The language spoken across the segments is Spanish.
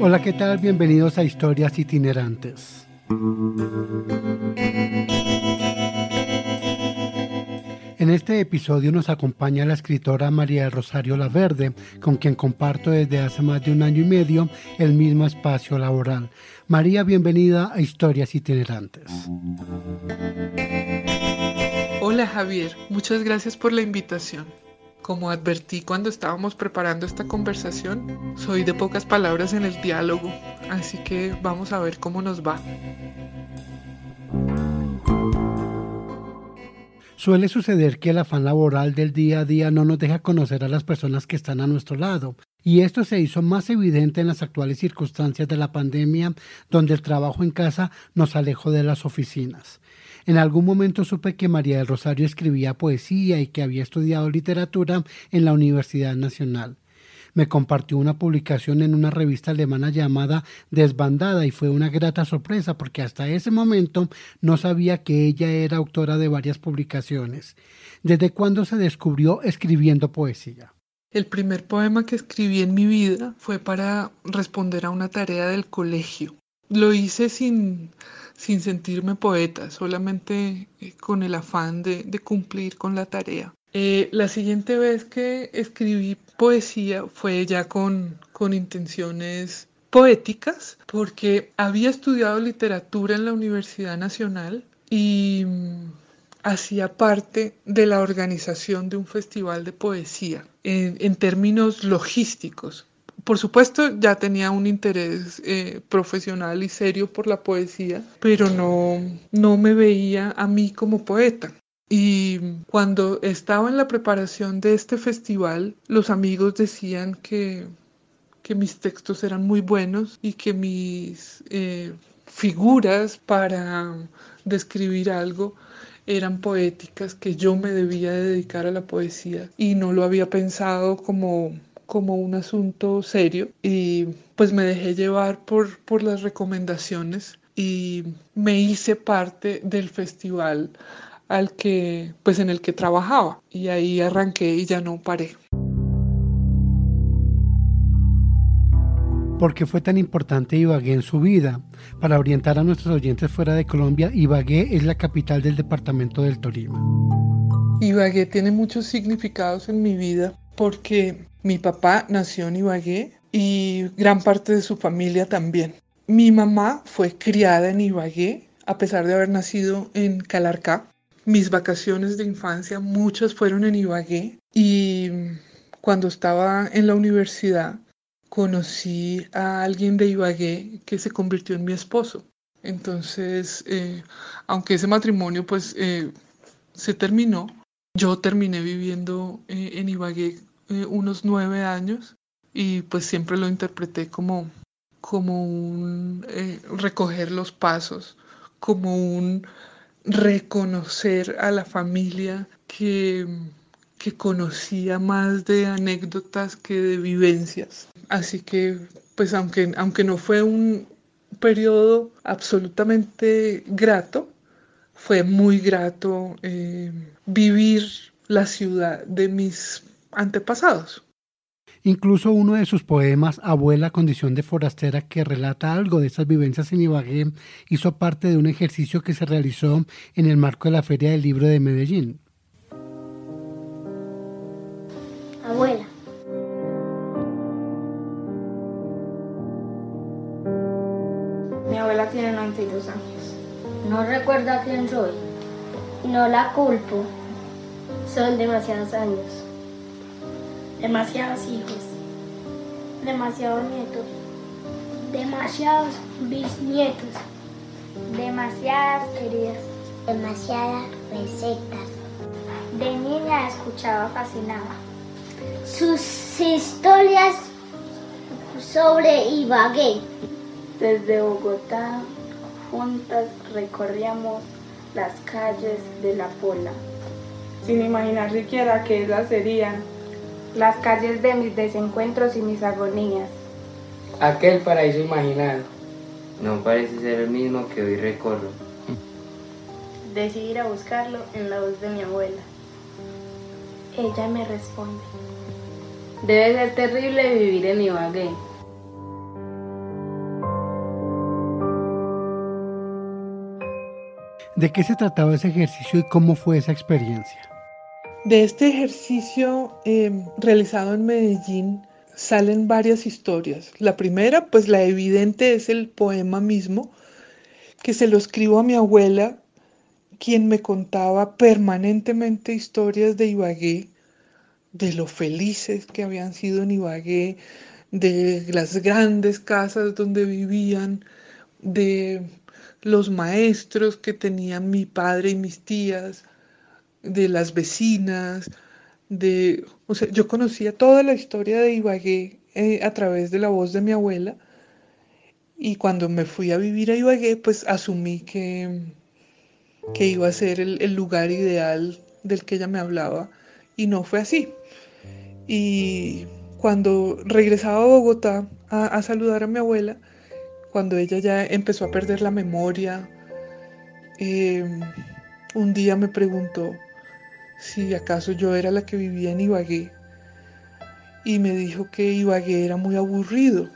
Hola, ¿qué tal? Bienvenidos a Historias Itinerantes. En este episodio nos acompaña la escritora María Rosario Laverde, con quien comparto desde hace más de un año y medio el mismo espacio laboral. María, bienvenida a Historias Itinerantes. Hola Javier, muchas gracias por la invitación. Como advertí cuando estábamos preparando esta conversación, soy de pocas palabras en el diálogo, así que vamos a ver cómo nos va. Suele suceder que el afán laboral del día a día no nos deja conocer a las personas que están a nuestro lado, y esto se hizo más evidente en las actuales circunstancias de la pandemia, donde el trabajo en casa nos alejó de las oficinas. En algún momento supe que María del Rosario escribía poesía y que había estudiado literatura en la Universidad Nacional. Me compartió una publicación en una revista alemana llamada Desbandada y fue una grata sorpresa porque hasta ese momento no sabía que ella era autora de varias publicaciones. ¿Desde cuándo se descubrió escribiendo poesía? El primer poema que escribí en mi vida fue para responder a una tarea del colegio. Lo hice sin sin sentirme poeta, solamente eh, con el afán de, cumplir con la tarea. Eh, la siguiente vez que escribí poesía fue ya con, intenciones poéticas, porque había estudiado literatura en la Universidad Nacional y mm, hacía parte de la organización de un festival de poesía en términos logísticos por supuesto, ya tenía un interés eh, profesional y serio por la poesía, pero no, no me veía a mí como poeta. Y cuando estaba en la preparación de este festival, los amigos decían que, que mis textos eran muy buenos y que mis eh, figuras para describir algo eran poéticas, que yo me debía dedicar a la poesía y no lo había pensado como como un asunto serio y pues me dejé llevar por, por las recomendaciones y me hice parte del festival al que pues en el que trabajaba y ahí arranqué y ya no paré. ¿Por qué fue tan importante Ibagué en su vida? Para orientar a nuestros oyentes fuera de Colombia, Ibagué es la capital del departamento del Tolima. Ibagué tiene muchos significados en mi vida porque mi papá nació en Ibagué y gran parte de su familia también. Mi mamá fue criada en Ibagué a pesar de haber nacido en Calarcá. Mis vacaciones de infancia muchas fueron en Ibagué y cuando estaba en la universidad conocí a alguien de Ibagué que se convirtió en mi esposo. Entonces, eh, aunque ese matrimonio pues eh, se terminó, yo terminé viviendo eh, en Ibagué eh, unos nueve años y pues siempre lo interpreté como, como un eh, recoger los pasos, como un reconocer a la familia que, que conocía más de anécdotas que de vivencias. Así que pues aunque, aunque no fue un periodo absolutamente grato, fue muy grato eh, vivir la ciudad de mis antepasados. Incluso uno de sus poemas, Abuela Condición de Forastera, que relata algo de esas vivencias en Ibagué, hizo parte de un ejercicio que se realizó en el marco de la Feria del Libro de Medellín. Abuela. Mi abuela tiene 92 años. No recuerda quién soy. No la culpo. Son demasiados años demasiados hijos, demasiados nietos, demasiados bisnietos, demasiadas queridas, demasiadas recetas. De niña escuchaba fascinaba, sus historias sobre Ibagué. Desde Bogotá, juntas recorríamos las calles de la Pola, sin imaginar siquiera que esas serían las calles de mis desencuentros y mis agonías. Aquel paraíso imaginado no parece ser el mismo que hoy recorro. Decidí ir a buscarlo en la voz de mi abuela. Ella me responde. Debe ser terrible vivir en Ibagué. ¿De qué se trataba ese ejercicio y cómo fue esa experiencia? De este ejercicio em, realizado en Medellín salen varias historias. La primera, pues la evidente, es el poema mismo, que se lo escribo a mi abuela, quien me contaba permanentemente historias de Ibagué, de lo felices que habían sido en Ibagué, de las grandes casas donde vivían, de los maestros que tenían mi padre y mis tías, de las vecinas, de, o sea, yo conocía toda la historia de Ibagué eh, a través de la voz de mi abuela y cuando me fui a vivir a Ibagué, pues asumí que, que iba a ser el, lugar ideal del que ella me hablaba y no fue así. Y cuando regresaba a Bogotá a saludar a mi abuela, cuando ella ya empezó a perder la memoria, em, un día me preguntó si acaso yo era la que vivía en Ibagué y me dijo que Ibagué era muy aburrido.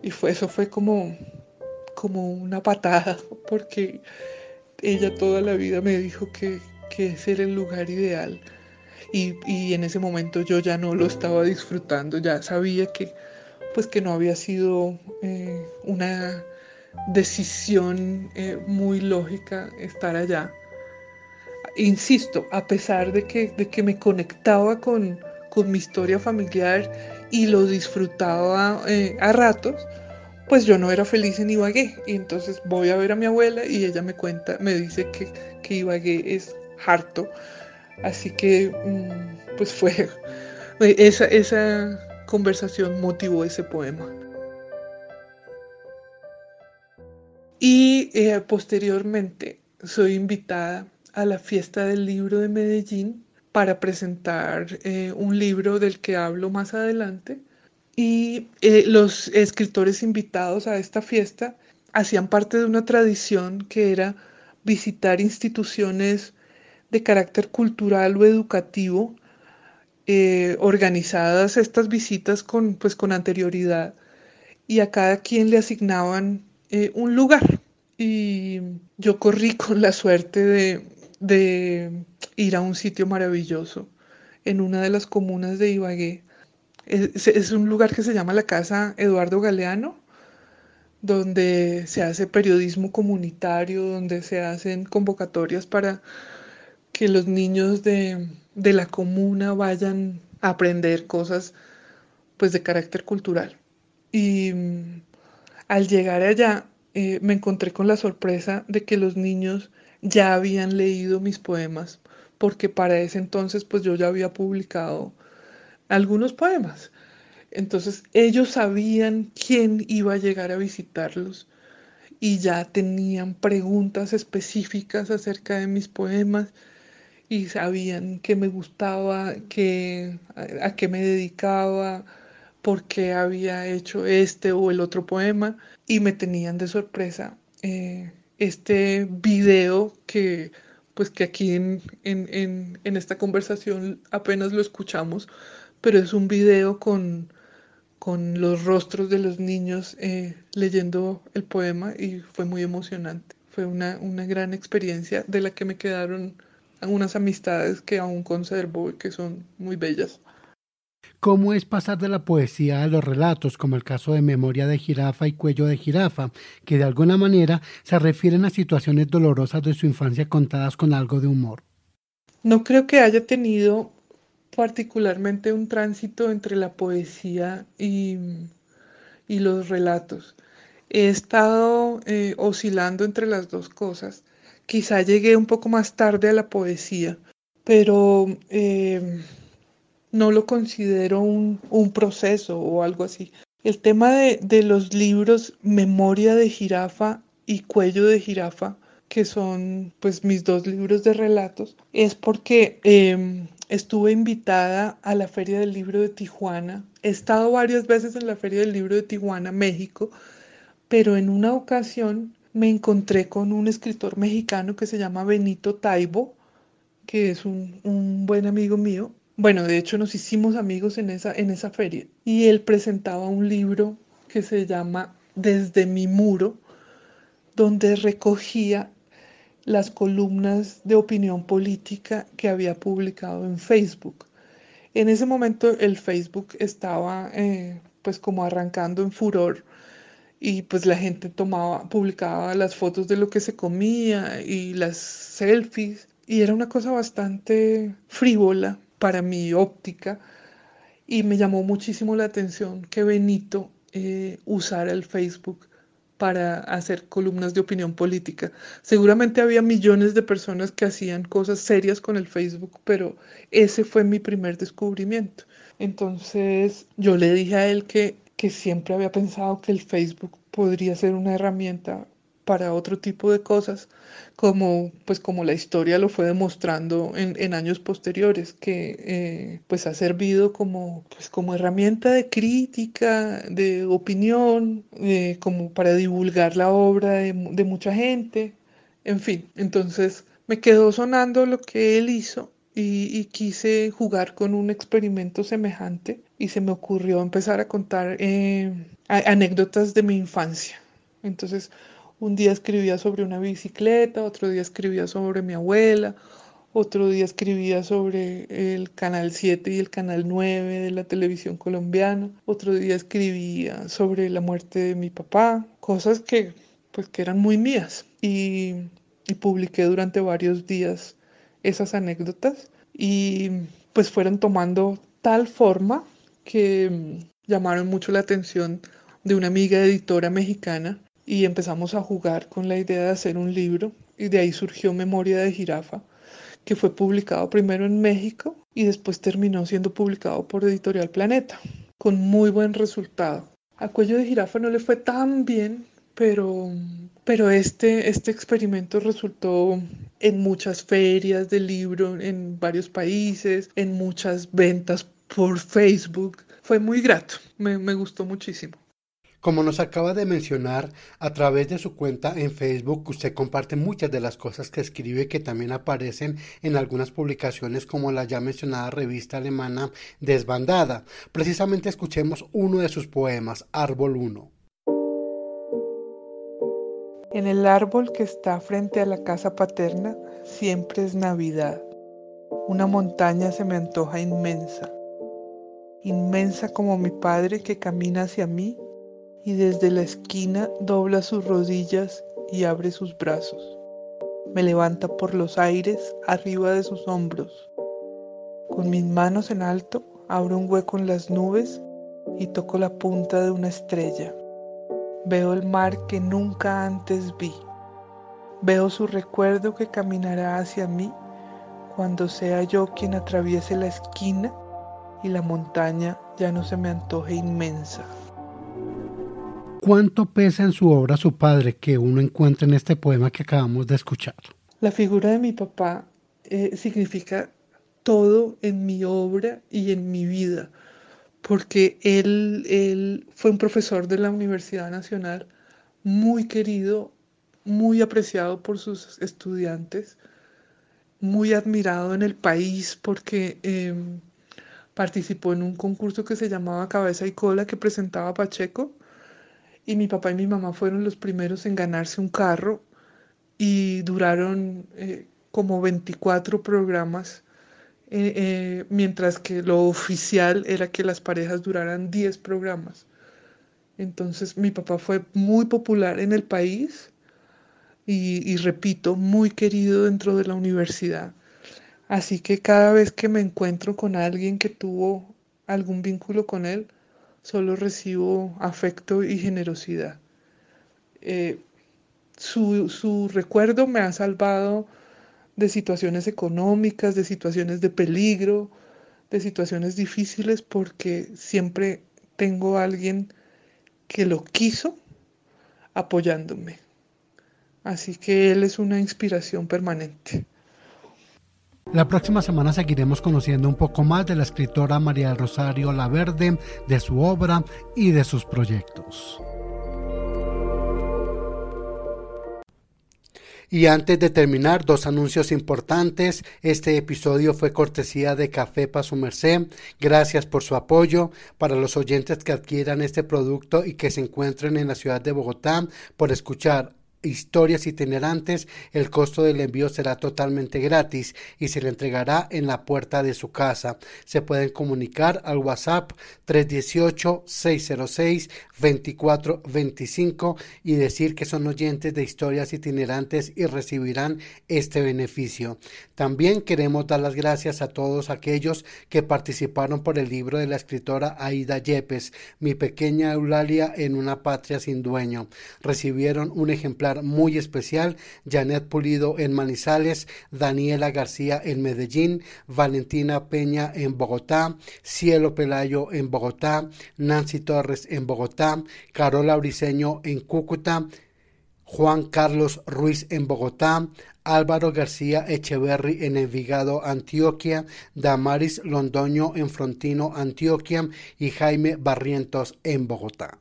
Y fue, eso fue como, como una patada, porque ella toda la vida me dijo que, que ese era el lugar ideal. Y, y en ese momento yo ya no lo estaba disfrutando, ya sabía que pues que no había sido eh, una decisión eh, muy lógica estar allá. Insisto, a pesar de que, de que me conectaba con, mi historia familiar y lo disfrutaba eh, a ratos, pues yo no era feliz en Ibagué. Y entonces voy a ver a mi abuela y ella me cuenta, me dice que, que Ibagué es harto. Así que, mm, pues fue esa, esa conversación motivó ese poema. Y eh, posteriormente soy invitada a la fiesta del libro de Medellín para presentar eh, un libro del que hablo más adelante. Y eh, los escritores invitados a esta fiesta hacían parte de una tradición que era visitar instituciones de carácter cultural o educativo eh, organizadas estas visitas con, pues, con anterioridad y a cada quien le asignaban un lugar. Y yo corrí con la suerte de, ir a un sitio maravilloso en una de las comunas de Ibagué. Es, es, un lugar que se llama la Casa Eduardo Galeano, donde se hace periodismo comunitario, donde se hacen convocatorias para que los niños de, de la comuna vayan a aprender cosas pues de carácter cultural. Y mm, al llegar allá eh, me encontré con la sorpresa de que los niños ya habían leído mis poemas, porque para ese entonces pues yo ya había publicado algunos poemas. Entonces ellos sabían quién iba a llegar a visitarlos y ya tenían preguntas específicas acerca de mis poemas y sabían que me gustaba, que, a, qué me dedicaba, por qué había hecho este o el otro poema y me tenían de sorpresa eh, este video que pues que aquí en, en, en, esta conversación apenas lo escuchamos, pero es un video con, con los rostros de los niños eh, leyendo el poema y fue muy emocionante. Fue una, una gran experiencia de la que me quedaron unas amistades que aún conservo y que son muy bellas. ¿Cómo es pasar de la poesía a los relatos, como el caso de Memoria de Jirafa y Cuello de Jirafa, que de alguna manera se refieren a situaciones dolorosas de su infancia contadas con algo de humor? No creo que haya tenido particularmente un tránsito entre la poesía y, los relatos. He estado eh, oscilando entre las dos cosas. Quizá llegué un poco más tarde a la poesía, pero em, no lo considero un, proceso o algo así. El tema de, los libros Memoria de jirafa y Cuello de jirafa, que son pues mis dos libros de relatos, es porque em, estuve invitada a la Feria del Libro de Tijuana. He estado varias veces en la Feria del Libro de Tijuana, México, pero en una ocasión me encontré con un escritor mexicano que se llama Benito Taibo, que es un, un buen amigo mío, bueno, de hecho nos hicimos amigos en esa, en esa feria y él presentaba un libro que se llama Desde mi muro, donde recogía las columnas de opinión política que había publicado en Facebook. En ese momento el Facebook estaba eh, pues como arrancando en furor y pues la gente tomaba, publicaba las fotos de lo que se comía y las selfies y era una cosa bastante frívola para mi óptica y me llamó muchísimo la atención que Benito eh, usara el Facebook para hacer columnas de opinión política. Seguramente había millones de personas que hacían cosas serias con el Facebook, pero ese fue mi primer descubrimiento. Entonces yo le dije a él que, que siempre había pensado que el Facebook podría ser una herramienta para otro tipo de cosas, como pues como la historia lo fue demostrando en, años posteriores, que eh, pues ha servido como, pues, como herramienta de crítica, de opinión, como para divulgar la obra de, mucha gente, en fin, entonces me quedó sonando lo que él hizo y, quise jugar con un experimento semejante y se me ocurrió empezar a contar eh, anécdotas de mi infancia. Entonces, un día escribía sobre una bicicleta, otro día escribía sobre mi abuela, otro día escribía sobre el canal 7 y el canal 9 de la televisión colombiana, otro día escribía sobre la muerte de mi papá, cosas que pues que eran muy mías. Y, y publiqué durante varios días esas anécdotas y pues fueron tomando tal forma que mm, llamaron mucho la atención de una amiga editora mexicana y empezamos a jugar con la idea de hacer un libro y de ahí surgió Memoria de Jirafa, que fue publicado primero en México y después terminó siendo publicado por Editorial Planeta, con muy buen resultado. A Cuello de Jirafa no le fue tan bien, pero, pero este, este experimento resultó en muchas ferias de libro en varios países, en muchas ventas por Facebook. Fue muy grato, me, me gustó muchísimo. Como nos acaba de mencionar, a través de su cuenta en Facebook usted comparte muchas de las cosas que escribe que también aparecen en algunas publicaciones como la ya mencionada revista alemana Desbandada. Precisamente escuchemos uno de sus poemas, Árbol 1. En el árbol que está frente a la casa paterna siempre es Navidad. Una montaña se me antoja inmensa, inmensa como mi padre que camina hacia mí y desde la esquina dobla sus rodillas y abre sus brazos. Me levanta por los aires arriba de sus hombros. Con mis manos en alto abro un hueco en las nubes y toco la punta de una estrella. Veo el mar que nunca antes vi. Veo su recuerdo que caminará hacia mí cuando sea yo quien atraviese la esquina y la montaña ya no se me antoje inmensa. ¿Cuánto pesa en su obra su padre que uno encuentra en este poema que acabamos de escuchar? La figura de mi papá eh, significa todo en mi obra y en mi vida, porque él, fue un profesor de la Universidad Nacional muy querido, muy apreciado por sus estudiantes, muy admirado en el país porque em, participó en un concurso que se llamaba Cabeza y Cola que presentaba Pacheco y mi papá y mi mamá fueron los primeros en ganarse un carro y duraron eh, como 24 programas, eh, eh, mientras que lo oficial era que las parejas duraran 10 programas. Entonces mi papá fue muy popular en el país y, y repito, muy querido dentro de la universidad. Así que cada vez que me encuentro con alguien que tuvo algún vínculo con él, solo recibo afecto y generosidad. Eh, su, recuerdo me ha salvado de situaciones económicas, de situaciones de peligro, de situaciones difíciles porque siempre tengo a alguien que lo quiso apoyándome. Así que él es una inspiración permanente. La próxima semana seguiremos conociendo un poco más de la escritora María del Rosario Laverde, de su obra y de sus proyectos. Y antes de terminar, dos anuncios importantes. Este episodio fue cortesía de Café para su merced. Gracias por su apoyo. Para los oyentes que adquieran este producto y que se encuentren en la ciudad de Bogotá, por escuchar historias itinerantes, el costo del envío será totalmente gratis y se le entregará en la puerta de su casa. Se pueden comunicar al WhatsApp 318-606-2425 y decir que son oyentes de historias itinerantes y recibirán este beneficio. También queremos dar las gracias a todos aquellos que participaron por el libro de la escritora Aida Yepes, Mi pequeña Eulalia en una patria sin dueño. Recibieron un ejemplar muy especial, Janet Pulido en Manizales, Daniela García en Medellín, Valentina Peña en Bogotá, Cielo Pelayo en Bogotá, Nancy Torres en Bogotá, Carola Briceño en Cúcuta, Juan Carlos Ruiz en Bogotá, Álvaro García Echeverry en Envigado, Antioquia, Damaris Londoño en Frontino, Antioquia y Jaime Barrientos en Bogotá.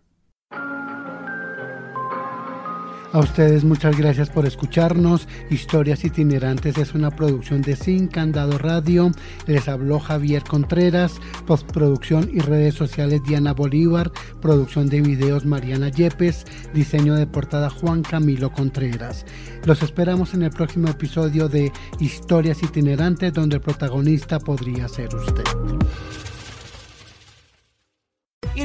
A ustedes muchas gracias por escucharnos. Historias itinerantes es una producción de Sin Candado Radio. Les habló Javier Contreras, postproducción y redes sociales Diana Bolívar, producción de videos Mariana Yepes, diseño de portada Juan Camilo Contreras. Los esperamos en el próximo episodio de Historias itinerantes donde el protagonista podría ser usted.